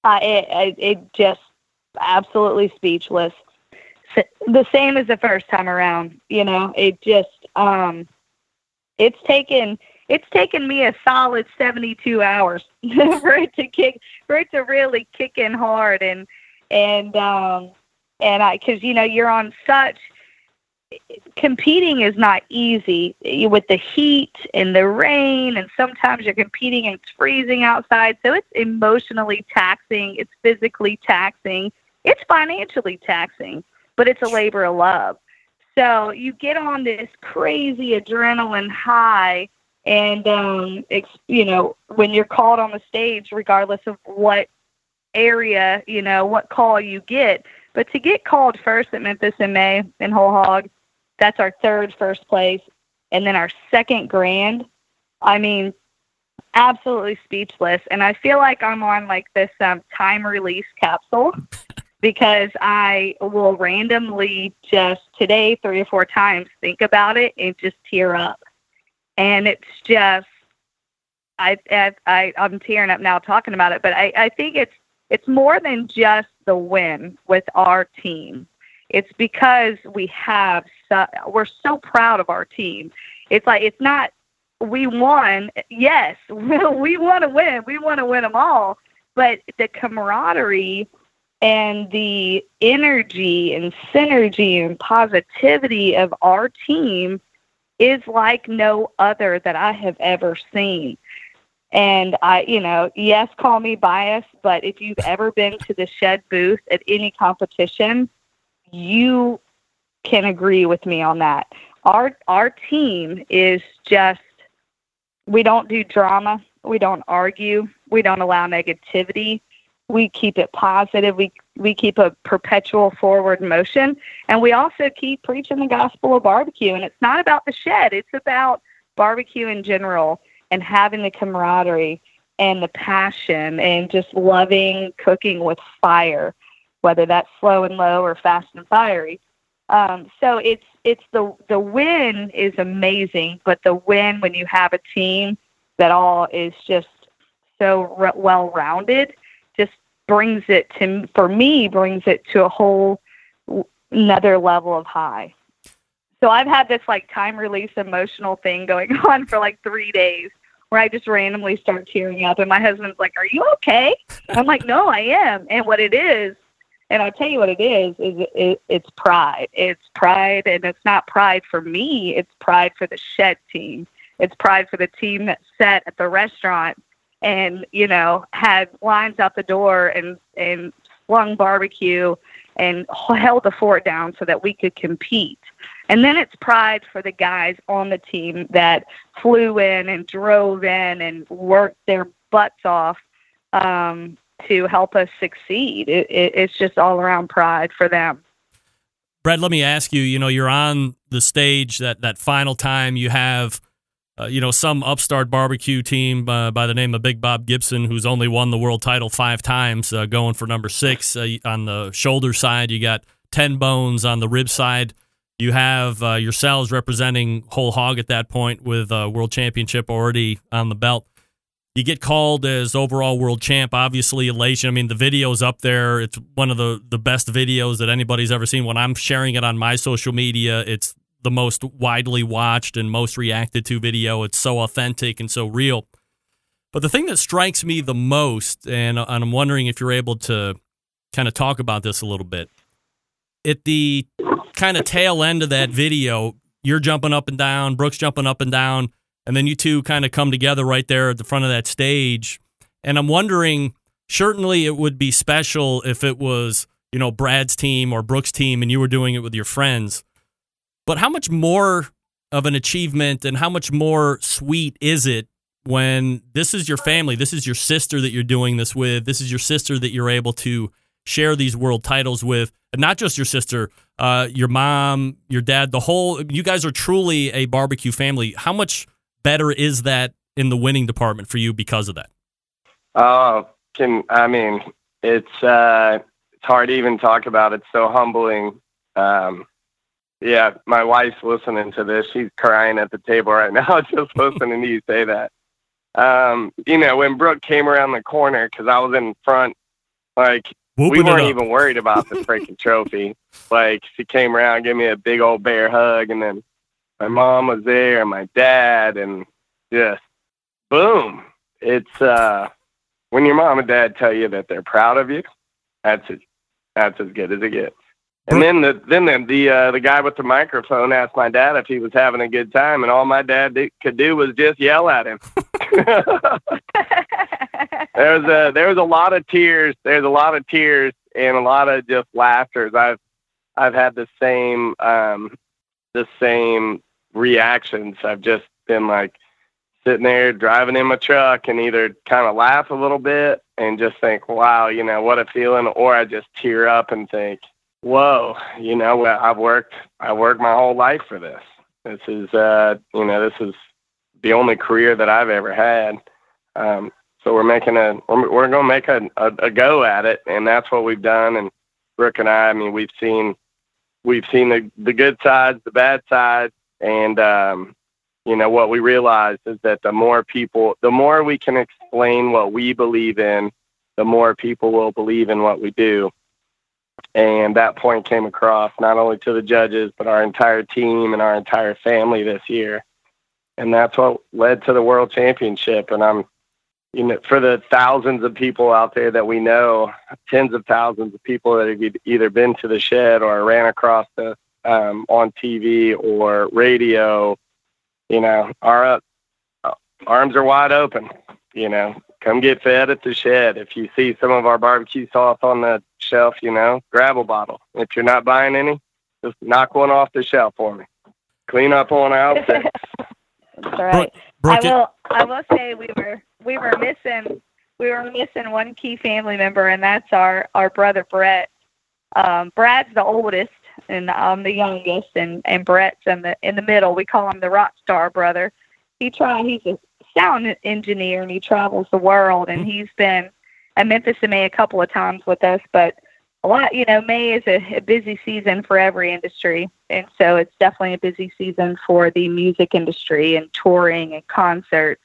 Uh, it, it, it just absolutely speechless. The same as the first time around. You know, it just um, it's taken it's taken me a solid 72 hours for it to kick for it to really kick in hard and and um and I cuz you know you're on such competing is not easy with the heat and the rain and sometimes you're competing and it's freezing outside so it's emotionally taxing it's physically taxing it's financially taxing but it's a labor of love so you get on this crazy adrenaline high and um you know when you're called on the stage regardless of what area you know what call you get but to get called first at memphis in may in whole hog that's our third first place. And then our second grand, I mean, absolutely speechless. And I feel like I'm on like this um, time release capsule because I will randomly just today, three or four times, think about it and just tear up. And it's just, I, I, I I'm tearing up now talking about it, but I, I think it's it's more than just the win with our team. It's because we have so, we're so proud of our team. It's like it's not we won. Yes, we want to win. We want to win them all. But the camaraderie and the energy and synergy and positivity of our team is like no other that I have ever seen. And I, you know, yes, call me biased, but if you've ever been to the shed booth at any competition, you can agree with me on that. Our our team is just we don't do drama, we don't argue, we don't allow negativity. We keep it positive. We we keep a perpetual forward motion, and we also keep preaching the gospel of barbecue. And it's not about the shed; it's about barbecue in general and having the camaraderie and the passion and just loving cooking with fire whether that's slow and low or fast and fiery. Um, so it's it's the the win is amazing, but the win when you have a team that all is just so re- well rounded brings it to for me brings it to a whole another level of high. So I've had this like time release emotional thing going on for like three days where I just randomly start tearing up and my husband's like, Are you okay? I'm like, No, I am. And what it is and I'll tell you what it is, is it, it's pride. It's pride, and it's not pride for me. It's pride for the shed team. It's pride for the team that sat at the restaurant and, you know, had lines out the door and, and slung barbecue and held the fort down so that we could compete. And then it's pride for the guys on the team that flew in and drove in and worked their butts off um, to help us succeed. It, it, it's just all around pride for them. Brad, let me ask you. You know, you're on the stage that that final time. You have, uh, you know, some upstart barbecue team uh, by the name of Big Bob Gibson, who's only won the world title five times, uh, going for number six uh, on the shoulder side. You got ten bones on the rib side. You have uh, yourselves representing whole hog at that point with a world championship already on the belt you get called as overall world champ. Obviously, elation. I mean, the video's up there. It's one of the the best videos that anybody's ever seen. When I'm sharing it on my social media, it's the most widely watched and most reacted to video. It's so authentic and so real. But the thing that strikes me the most, and, I'm wondering if you're able to kind of talk about this a little bit, at the kind of tail end of that video, you're jumping up and down, Brooks jumping up and down and then you two kind of come together right there at the front of that stage. And I'm wondering, certainly it would be special if it was, you know, Brad's team or Brooks' team and you were doing it with your friends. But how much more of an achievement and how much more sweet is it when this is your family, this is your sister that you're doing this with, this is your sister that you're able to share these world titles with not just your sister, uh, your mom, your dad, the whole. You guys are truly a barbecue family. How much better is that in the winning department for you because of that? Oh, can I mean it's uh, it's hard to even talk about. It's so humbling. Um, yeah, my wife's listening to this. She's crying at the table right now, just listening to you say that. Um, you know, when Brooke came around the corner, because I was in front, like Whooping we weren't even worried about the freaking trophy. Like she came around, gave me a big old bear hug, and then my mom was there, and my dad, and just boom. It's uh, when your mom and dad tell you that they're proud of you, that's it. That's as good as it gets. And then the then the the, uh, the guy with the microphone asked my dad if he was having a good time, and all my dad d- could do was just yell at him. there was a there was a lot of tears. There's a lot of tears and a lot of just laughter. I've I've had the same um, the same reactions. I've just been like sitting there driving in my truck and either kind of laugh a little bit and just think, wow, you know what a feeling, or I just tear up and think, whoa, you know, I've worked I worked my whole life for this. This is uh, you know this is the only career that I've ever had. Um, so we're making a we're, we're going to make a, a, a go at it, and that's what we've done. And Brooke and I, I mean, we've seen we've seen the the good sides, the bad sides, and um, you know what we realized is that the more people, the more we can explain what we believe in, the more people will believe in what we do. And that point came across not only to the judges, but our entire team and our entire family this year. And that's what led to the world championship. And I'm you know, for the thousands of people out there that we know, tens of thousands of people that have either been to the shed or ran across the um, on TV or radio, you know, our uh, arms are wide open. You know, come get fed at the shed. If you see some of our barbecue sauce on the shelf, you know, grab a bottle. If you're not buying any, just knock one off the shelf for me. Clean up on out there. That's right. Brooke, I will. I will say we were we were missing we were missing one key family member, and that's our our brother Brett. Um, Brad's the oldest, and I'm the youngest, and and Brett's in the in the middle. We call him the rock star brother. He try he's a sound engineer, and he travels the world, and he's been at Memphis in May a couple of times with us, but a lot, you know, May is a, a busy season for every industry. And so it's definitely a busy season for the music industry and touring and concerts.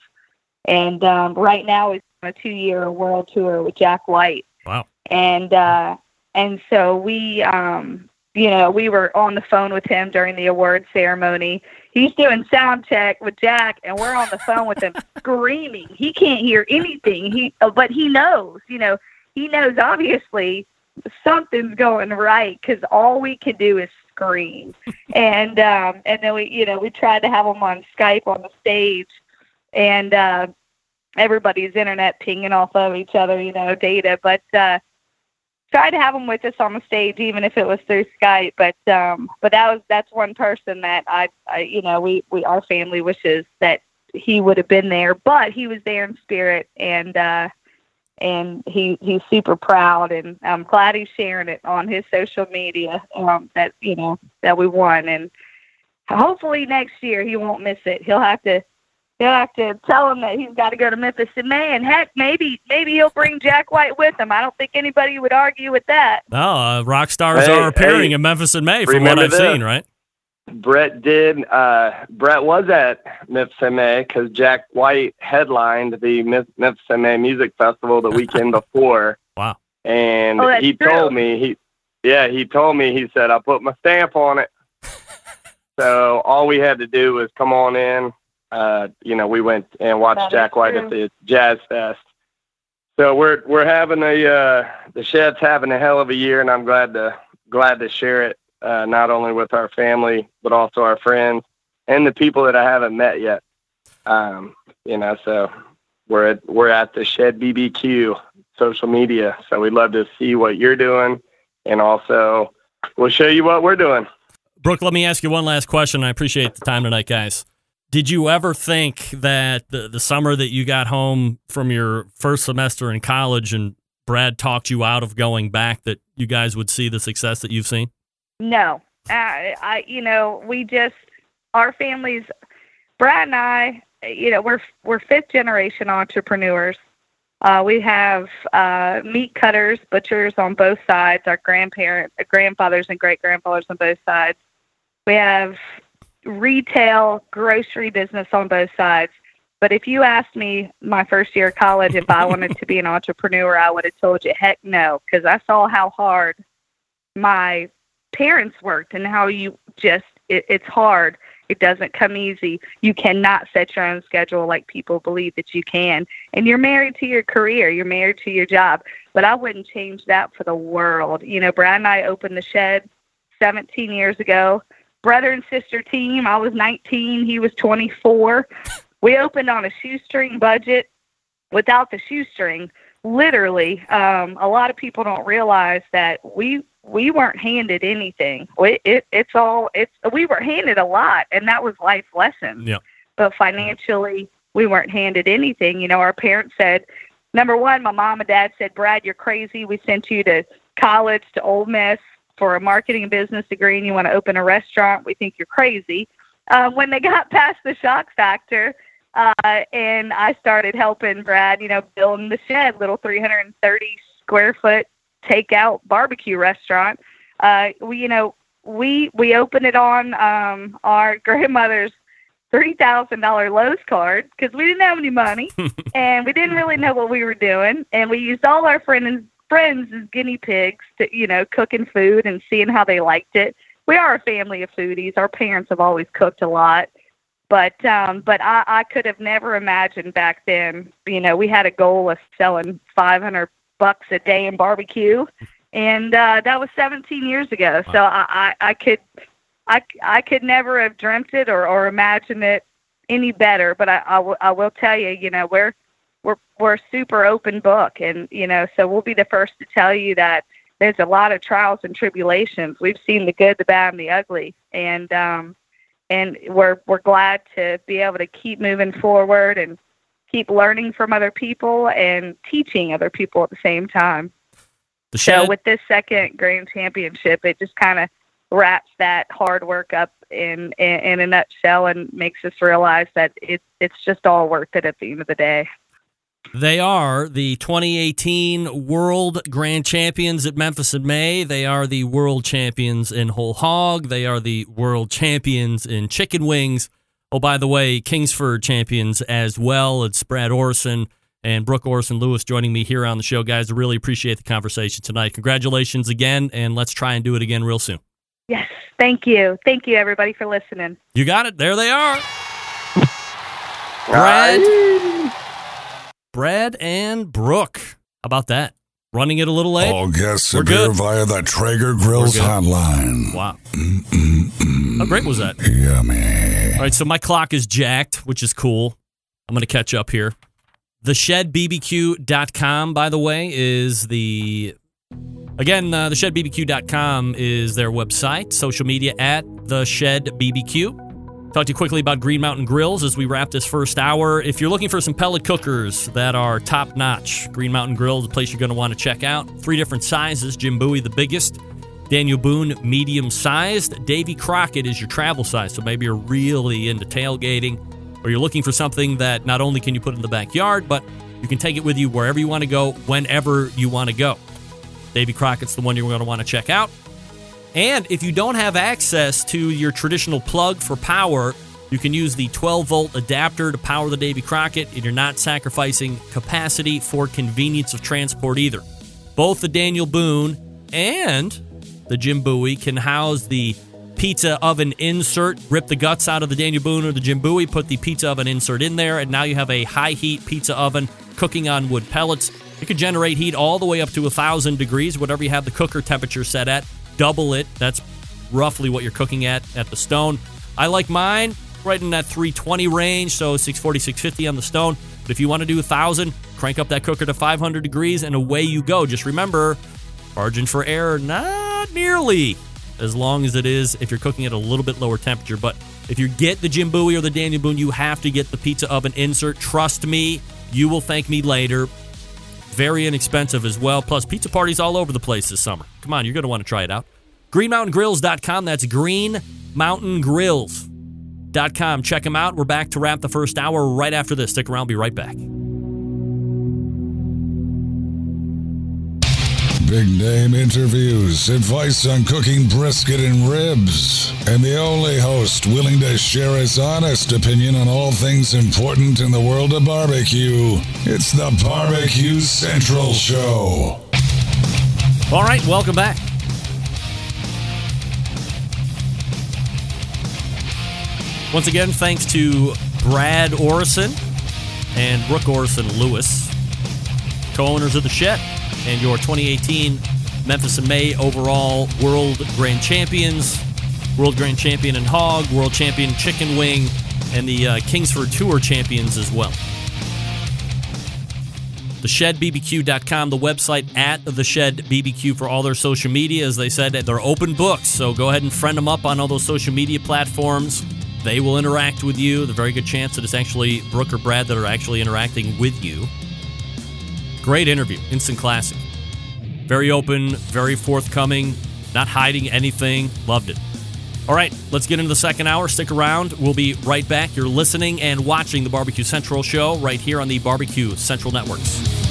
And um, right now on a two year world tour with Jack White. Wow. And, uh, and so we, um, you know, we were on the phone with him during the award ceremony. He's doing sound check with Jack, and we're on the phone with him screaming. He can't hear anything. He, but he knows. You know, he knows obviously something's going right because all we can do is scream. and um, and then we, you know, we tried to have him on Skype on the stage, and uh, everybody's internet pinging off of each other, you know, data. But uh, tried to have him with us on the stage, even if it was through Skype. But um, but that was that's one person that I, I, you know, we we our family wishes that he would have been there, but he was there in spirit and. uh and he he's super proud and I'm glad he's sharing it on his social media um that you know that we won and hopefully next year he won't miss it he'll have to he'll have to tell him that he's got to go to Memphis in May and heck maybe maybe he'll bring Jack White with him I don't think anybody would argue with that No, uh, rock stars Hey, are appearing hey, in Memphis in May, from what I've this. seen. Right? Brett did. Uh, Brett was at Memphis MA because Jack White headlined the Mem- Memphis MA Music Festival the weekend before. Wow. And Oh, he true. told me he, yeah, he told me he said I put my stamp on it. so all we had to do was come on in. Uh, you know, we went and watched That is Jack White true. at the Jazz Fest. So we're we're having a uh, the shed's having a hell of a year, and I'm glad to glad to share it uh, not only with our family but also our friends and the people that I haven't met yet. Um, you know, so we're at we're at the Shed BBQ social media, so we'd love to see what you're doing, and also we'll show you what we're doing. Brooke, let me ask you one last question. I appreciate the time tonight, guys. Did you ever think that the, the summer that you got home from your first semester in college and Brad talked you out of going back that you guys would see the success that you've seen? No, I, I, you know, we just our families, Brad and I, you know, we're we're fifth generation entrepreneurs. Uh, we have uh, meat cutters, butchers on both sides. Our grandparents, grandfathers, and great grandfathers on both sides. We have retail grocery business on both sides. But if you asked me my first year of college if I wanted to be an entrepreneur, I would have told you heck no, because I saw how hard my parents worked and how you just it, it's hard. It doesn't come easy. You cannot set your own schedule like people believe that you can. And you're married to your career, you're married to your job. But I wouldn't change that for the world. You know, Brad and I opened the shed 17 years ago. Brother and sister team. I was 19, he was 24. We opened on a shoestring budget without the shoestring. Literally, um, a lot of people don't realize that we we weren't handed anything. We, it, it's all it's we were handed a lot, and that was life lessons. Yeah. But financially, we weren't handed anything. You know, our parents said, number one, my mom and dad said, "Brad, you're crazy. We sent you to college to Ole Miss for a marketing and business degree, and you want to open a restaurant. We think you're crazy." Uh, when they got past the shock factor, uh, and I started helping Brad, you know, building the shed, little 330 square foot takeout barbecue restaurant. Uh, we, you know, we we opened it on um, our grandmother's three thousand dollar Lowe's card because we didn't have any money and we didn't really know what we were doing, and we used all our friends friends as guinea pigs to you know cooking food and seeing how they liked it. We are a family of foodies. Our parents have always cooked a lot. But um but I, I could have never imagined back then you know we had a goal of selling 500 bucks a day in barbecue. And uh that was 17 years ago. So I, I i could i i could never have dreamt it or or imagined it any better. But i I, w- I will tell you you know we're we're we're a super open book and you know so we'll be the first to tell you that there's a lot of trials and tribulations we've seen the good the bad and the ugly and um and we're we're glad to be able to keep moving forward and keep learning from other people and teaching other people at the same time. The. So with this second grand championship, it just kind of wraps that hard work up in, in in a nutshell and makes us realize that it's it's just all worth it at the end of the day. They are the 2018 World Grand Champions at Memphis in May. They are the World Champions in Whole Hog. They are the World Champions in Chicken Wings. Oh, by the way, Kingsford champions as well. It's Brad Orrison and Brooke Orrison Lewis joining me here on the show, guys. I really appreciate the conversation tonight. Congratulations again, and let's try and do it again real soon. Yes, thank you. Thank you, everybody, for listening. You got it. There they are. Brad. Brad and Brooke. How about that? Running it a little late. All guests We're appear good. via the Traeger Grills We're good. hotline. Wow. How great was that? Yummy. All right, so my clock is jacked, which is cool. I'm going to catch up here. TheShedBBQ.com, by the way, is the. Again, uh, TheShedBBQ.com is their website. Social media at TheShedBBQ. Talk to you quickly about Green Mountain Grills as we wrap this first hour. If you're looking for some pellet cookers that are top notch, Green Mountain Grill is a place you're going to want to check out. Three different sizes Jim Bowie, the biggest, Daniel Boone, medium sized, Davy Crockett is your travel size. So maybe you're really into tailgating or you're looking for something that not only can you put in the backyard, but you can take it with you wherever you want to go, whenever you want to go. Davy Crockett's the one you're going to want to check out. And if you don't have access to your traditional plug for power, you can use the 12 volt adapter to power the Davy Crockett, and you're not sacrificing capacity for convenience of transport either. Both the Daniel Boone and the Jim Bowie can house the pizza oven insert. Rip the guts out of the Daniel Boone or the Jim Bowie, put the pizza oven insert in there, and now you have a high heat pizza oven cooking on wood pellets. It could generate heat all the way up to 1,000 degrees, whatever you have the cooker temperature set at. Double it. That's roughly what you're cooking at at the stone. I like mine right in that 320 range, so 640, 650 on the stone. But if you want to do 1,000, crank up that cooker to 500 degrees, and away you go. Just remember, margin for error, not nearly as long as it is if you're cooking at a little bit lower temperature. But if you get the Jim Bowie or the Daniel Boone, you have to get the pizza oven insert. Trust me, you will thank me later. Very inexpensive as well. Plus, pizza parties all over the place this summer. Come on, you're going to want to try it out. GreenMountainGrills.com. That's GreenMountainGrills.com. Check them out. We're back to wrap the first hour right after this. Stick around. Be right back. Big name interviews, advice on cooking brisket and ribs, and the only host willing to share his honest opinion on all things important in the world of barbecue. It's the Barbecue Central Show. All right, welcome back. Once again, thanks to Brad Orrison and Brooke Orrison Lewis, co owners of the Shed, and your 2018 Memphis in May overall World Grand Champions, World Grand Champion in Hog, World Champion Chicken Wing, and the uh, Kingsford Tour Champions as well. TheShedBBQ.com, the website at The Shed BBQ for all their social media. As they said, they're open books, so go ahead and friend them up on all those social media platforms. They will interact with you. A very good chance that it's actually Brooke or Brad that are actually interacting with you. Great interview, instant classic. Very open, very forthcoming, not hiding anything. Loved it. All right, let's get into the second hour. Stick around. We'll be right back. You're listening and watching the Barbecue Central show right here on the Barbecue Central Networks.